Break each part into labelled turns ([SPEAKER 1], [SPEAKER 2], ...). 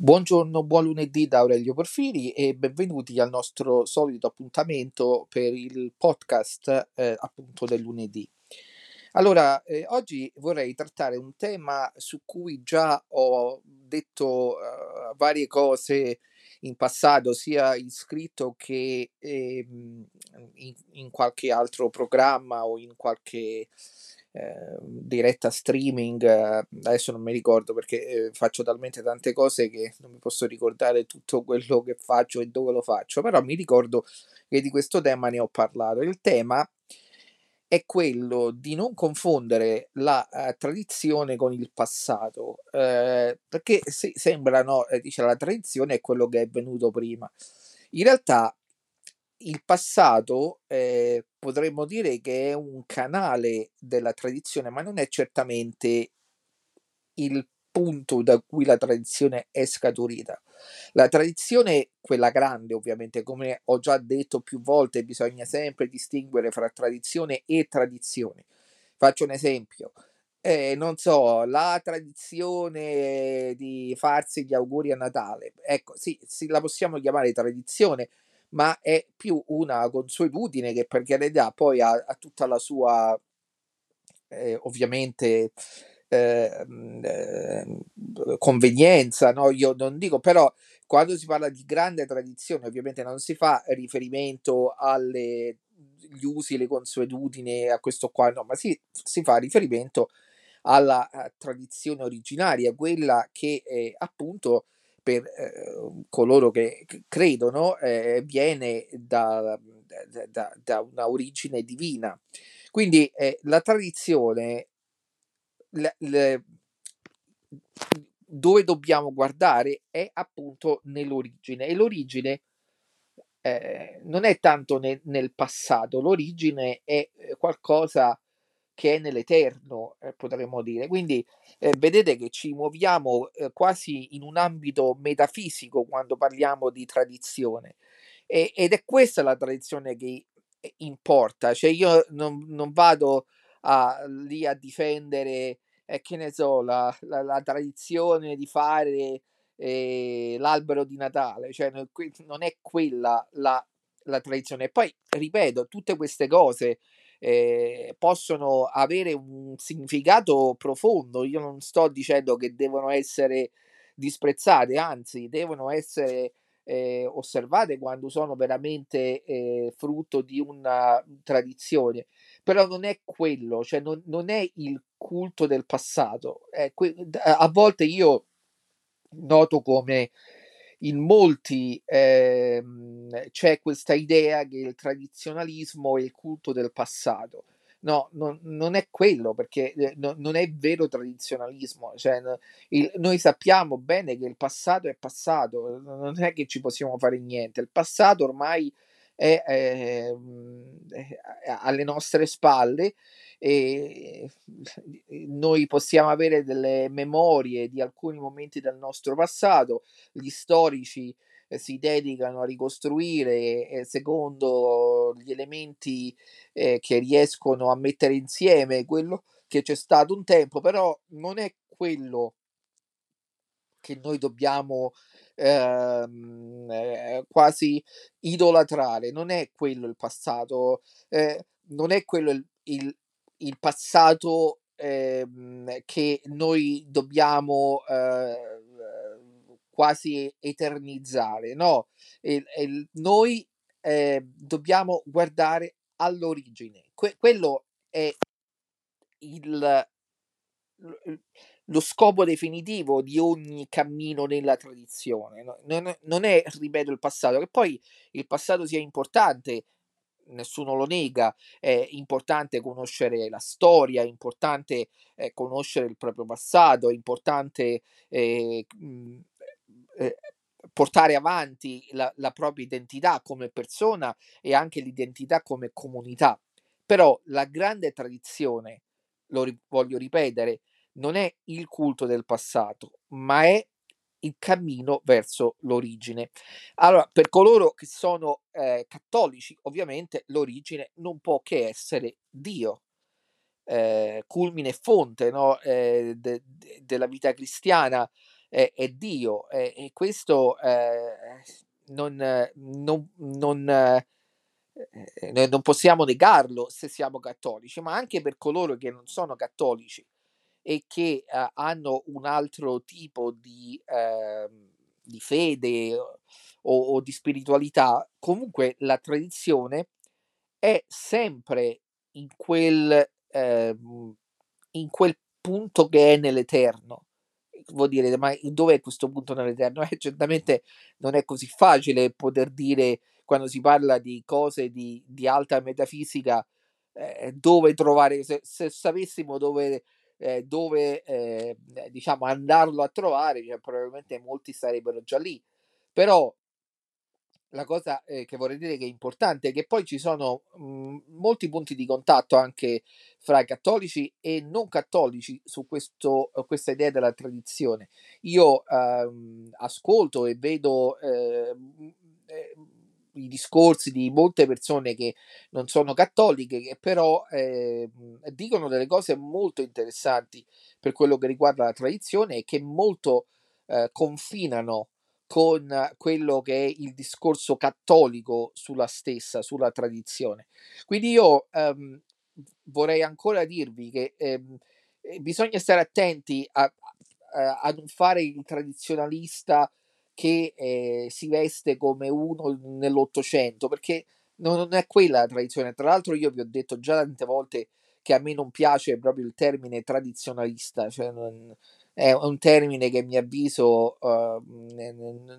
[SPEAKER 1] Buongiorno, buon lunedì da Aurelio Porfiri e benvenuti al nostro solito appuntamento per il podcast eh, appunto del lunedì. Allora, eh, oggi vorrei trattare un tema su cui già ho detto uh, varie cose in passato, sia in scritto che eh, in, in qualche altro programma o in qualche eh, diretta streaming, eh, adesso non mi ricordo perché eh, faccio talmente tante cose che non mi posso ricordare tutto quello che faccio e dove lo faccio, però mi ricordo che di questo tema ne ho parlato. Il tema è quello di non confondere la uh, tradizione con il passato, eh, perché se, sembra, no, dice la tradizione è quello che è venuto prima. In realtà il passato eh, potremmo dire che è un canale della tradizione, ma non è certamente il punto da cui la tradizione è scaturita. La tradizione, quella grande ovviamente, come ho già detto più volte, bisogna sempre distinguere fra tradizione e tradizione. Faccio un esempio. Eh, non so, la tradizione di farsi gli auguri a Natale, ecco, sì, sì la possiamo chiamare tradizione, ma è più una consuetudine che per carità poi ha, ha tutta la sua, eh, ovviamente, eh, eh, convenienza, no? Io non dico, però quando si parla di grande tradizione, ovviamente non si fa riferimento alle gli usi, le consuetudini, a questo qua, no, ma si, si fa riferimento alla uh, tradizione originaria, quella che eh, appunto per eh, coloro che credono eh, viene da, da, da, una origine divina. Quindi eh, la tradizione, le, le, dove dobbiamo guardare è appunto nell'origine e l'origine eh, non è tanto ne, nel passato, l'origine è eh, qualcosa che è nell'eterno, eh, potremmo dire. Quindi eh, vedete che ci muoviamo eh, quasi in un ambito metafisico quando parliamo di tradizione. E, ed è questa la tradizione che eh, importa. Cioè io non, non vado a, lì a difendere, eh, che ne so, la, la, la tradizione di fare eh, l'albero di Natale. Cioè non è quella la, la tradizione. E poi, ripeto, tutte queste cose eh, possono avere un significato profondo. Io non sto dicendo che devono essere disprezzate, anzi, devono essere eh, osservate quando sono veramente eh, frutto di una tradizione. Però non è quello, cioè non, non è il culto del passato. Que- a volte io noto come in molti eh, c'è questa idea che il tradizionalismo è il culto del passato. No, non, non è quello perché eh, no, non è vero tradizionalismo. Cioè, il, noi sappiamo bene che il passato è passato, non è che ci possiamo fare niente. Il passato ormai è, è, è alle nostre spalle e noi possiamo avere delle memorie di alcuni momenti del nostro passato, gli storici eh, si dedicano a ricostruire eh, secondo gli elementi eh, che riescono a mettere insieme quello che c'è stato un tempo, però non è quello che noi dobbiamo ehm, eh, quasi idolatrare, non è quello il passato, eh, non è quello il, il, il passato ehm, che noi dobbiamo eh, quasi eternizzare, no? E, e noi eh, dobbiamo guardare all'origine. Que- quello è il, lo scopo definitivo di ogni cammino nella tradizione. Non, non è, ripeto, il passato, che poi il passato sia importante, nessuno lo nega, è importante conoscere la storia, è importante eh, conoscere il proprio passato, è importante eh, eh, portare avanti la, la propria identità come persona e anche l'identità come comunità. Però la grande tradizione, lo voglio ripetere, non è il culto del passato, ma è il cammino verso l'origine. Allora, per coloro che sono eh, cattolici, ovviamente l'origine non può che essere Dio, eh, culmine e fonte no? eh, de- de- della vita cristiana, è, è Dio e, e questo eh, non, non, non, eh, non possiamo negarlo se siamo cattolici, ma anche per coloro che non sono cattolici e che eh, hanno un altro tipo di, eh, di fede o, o, di spiritualità, comunque la tradizione è sempre in quel, eh, in quel punto che è nell'eterno. Vuol dire, ma dove è questo punto nell'eterno? Eh, certamente non è così facile poter dire quando si parla di cose di, di alta metafisica eh, dove trovare, se, se sapessimo dove, eh, dove eh, diciamo andarlo a trovare, cioè, probabilmente molti sarebbero già lì. Però la cosa eh, che vorrei dire che è importante è che poi ci sono mh, mhmm, molti punti di contatto anche fra cattolici e non cattolici su questo, questa idea della tradizione. Io ehm, ascolto e vedo eh, i discorsi di molte persone che non sono cattoliche, che però eh, dicono delle cose molto interessanti per quello che riguarda la tradizione e che molto eh, confinano con quello che è il discorso cattolico sulla stessa, sulla tradizione. Quindi io ehm, vorrei ancora dirvi che ehm, eh, bisogna stare attenti a, a, a, non fare il tradizionalista che eh, si veste come uno nell'Ottocento, perché non è quella la tradizione. Tra l'altro io vi ho detto già tante volte che a me non piace proprio il termine tradizionalista, cioè non, è un termine che a mio avviso uh,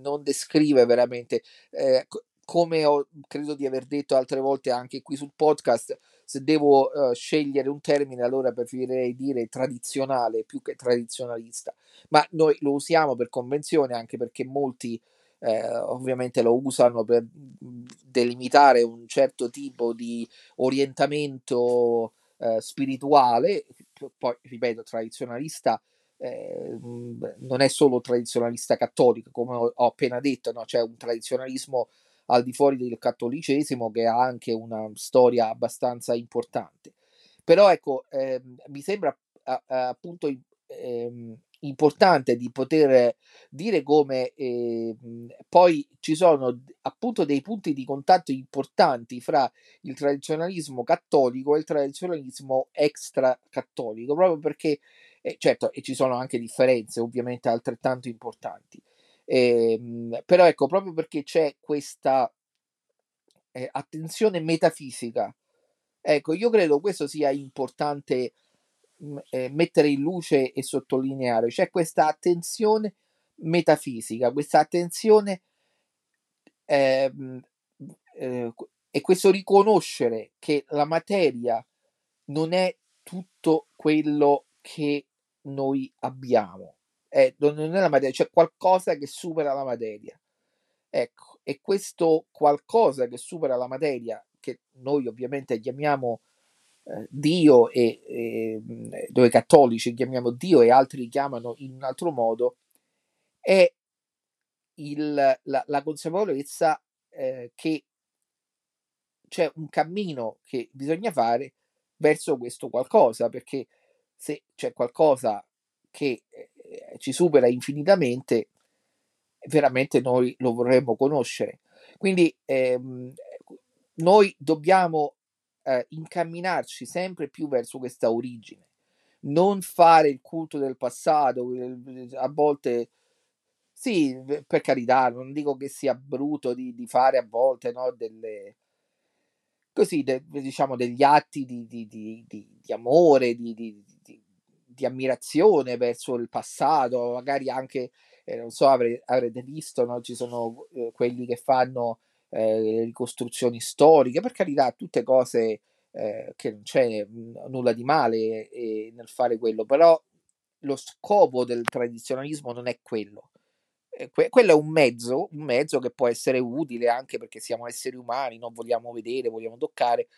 [SPEAKER 1] non descrive veramente eh, come ho, credo di aver detto altre volte anche qui sul podcast se devo uh, scegliere un termine allora preferirei dire tradizionale più che tradizionalista ma noi lo usiamo per convenzione anche perché molti eh, ovviamente lo usano per delimitare un certo tipo di orientamento eh, spirituale poi ripeto tradizionalista eh, non è solo tradizionalista cattolico, come ho, ho appena detto, no? c'è un tradizionalismo al di fuori del cattolicesimo che ha anche una storia abbastanza importante. Però ecco, eh, mi sembra appunto eh, importante di poter dire come eh, poi ci sono appunto dei punti di contatto importanti fra il tradizionalismo cattolico e il tradizionalismo extra cattolico, proprio perché eh, certo, e ci sono anche differenze ovviamente altrettanto importanti. Eh, però ecco, proprio perché c'è questa eh, attenzione metafisica, ecco, io credo questo sia importante mh, eh, mettere in luce e sottolineare. C'è questa attenzione metafisica, questa attenzione ehm, eh, e questo riconoscere che la materia non è tutto quello che noi abbiamo. Eh, non è la materia, c'è qualcosa che supera la materia. Ecco, e questo qualcosa che supera la materia, che noi ovviamente chiamiamo eh, Dio e, e dove i cattolici chiamiamo Dio e altri chiamano in un altro modo, è il, la, la, consapevolezza eh, che c'è un cammino che bisogna fare verso questo qualcosa, perché se c'è qualcosa che eh, ci supera infinitamente, veramente noi lo vorremmo conoscere. Quindi ehm, noi dobbiamo eh, incamminarci sempre più verso questa origine, non fare il culto del passato, a volte sì, per carità, non dico che sia brutto di, di fare a volte no, delle, così, de, diciamo, degli atti di, di, di, di amore, di, di ammirazione verso il passato, magari anche, eh, non so, avre, avrete visto, no? ci sono eh, quelli che fanno eh, ricostruzioni storiche, per carità, tutte cose eh, che non c'è nulla di male eh, nel fare quello, però lo scopo del tradizionalismo non è quello. Eh, que- quello è un mezzo, un mezzo che può essere utile anche perché siamo esseri umani, non vogliamo vedere, vogliamo toccare,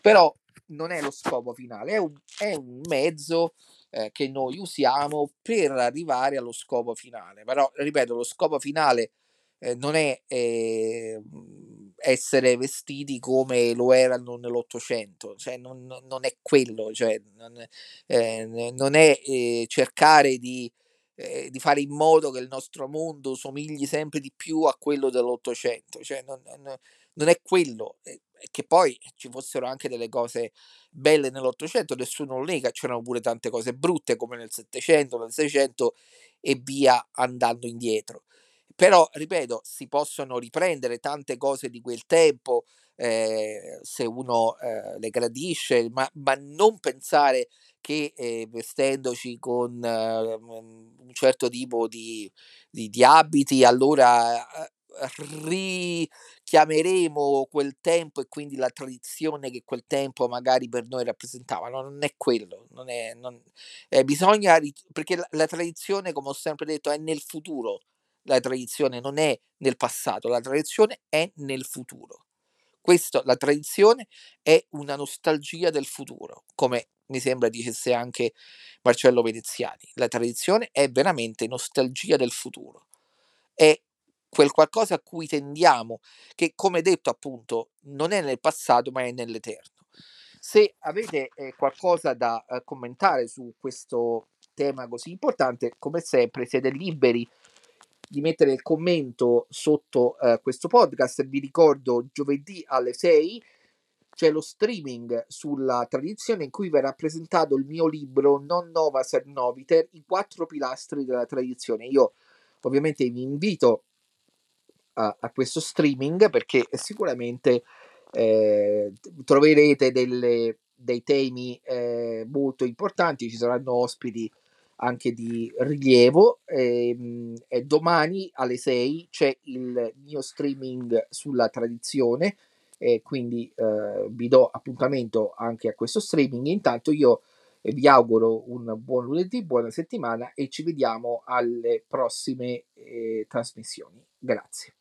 [SPEAKER 1] però non è lo scopo finale, è un, è un mezzo eh, che noi usiamo per arrivare allo scopo finale. Però, ripeto, lo scopo finale eh, non è eh, essere vestiti come lo erano nell'Ottocento, cioè non, non è quello, cioè non, eh, non è eh, cercare di eh, di fare in modo che il nostro mondo somigli sempre di più a quello dell'Ottocento, cioè non, non, è quello, eh, che poi ci fossero anche delle cose belle nell'Ottocento, nessuno lo nega, c'erano pure tante cose brutte come nel Settecento, nel Seicento e via andando indietro. Però, ripeto, si possono riprendere tante cose di quel tempo eh, se uno eh, le gradisce, ma, ma non pensare che eh, vestendoci con eh, un certo tipo di, di, di abiti allora eh, richiameremo quel tempo e quindi la tradizione che quel tempo magari per noi rappresentava. No, non è quello, non è, non, eh, bisogna, perché la, la, tradizione, come ho sempre detto, è nel futuro. La tradizione non è nel passato, la tradizione è nel futuro. Questo, la tradizione è una nostalgia del futuro, come mi sembra dicesse anche Marcello Veneziani. La tradizione è veramente nostalgia del futuro. È quel qualcosa a cui tendiamo, che come detto appunto non è nel passato ma è nell'eterno. Se avete eh, qualcosa da eh, commentare su questo tema così importante, come sempre siete liberi di mettere il commento sotto eh, questo podcast. Vi ricordo giovedì alle 6 c'è lo streaming sulla tradizione in cui verrà presentato il mio libro Non Nova Ser Noviter, i quattro pilastri della tradizione. Io ovviamente vi invito a, a questo streaming perché sicuramente eh, troverete delle, dei temi eh, molto importanti, ci saranno ospiti anche di rilievo. E, ehm, e domani alle 6 c'è il mio streaming sulla tradizione. E quindi eh, vi do appuntamento anche a questo streaming. Intanto io vi auguro un buon lunedì buona settimana e ci vediamo alle prossime eh, trasmissioni. Grazie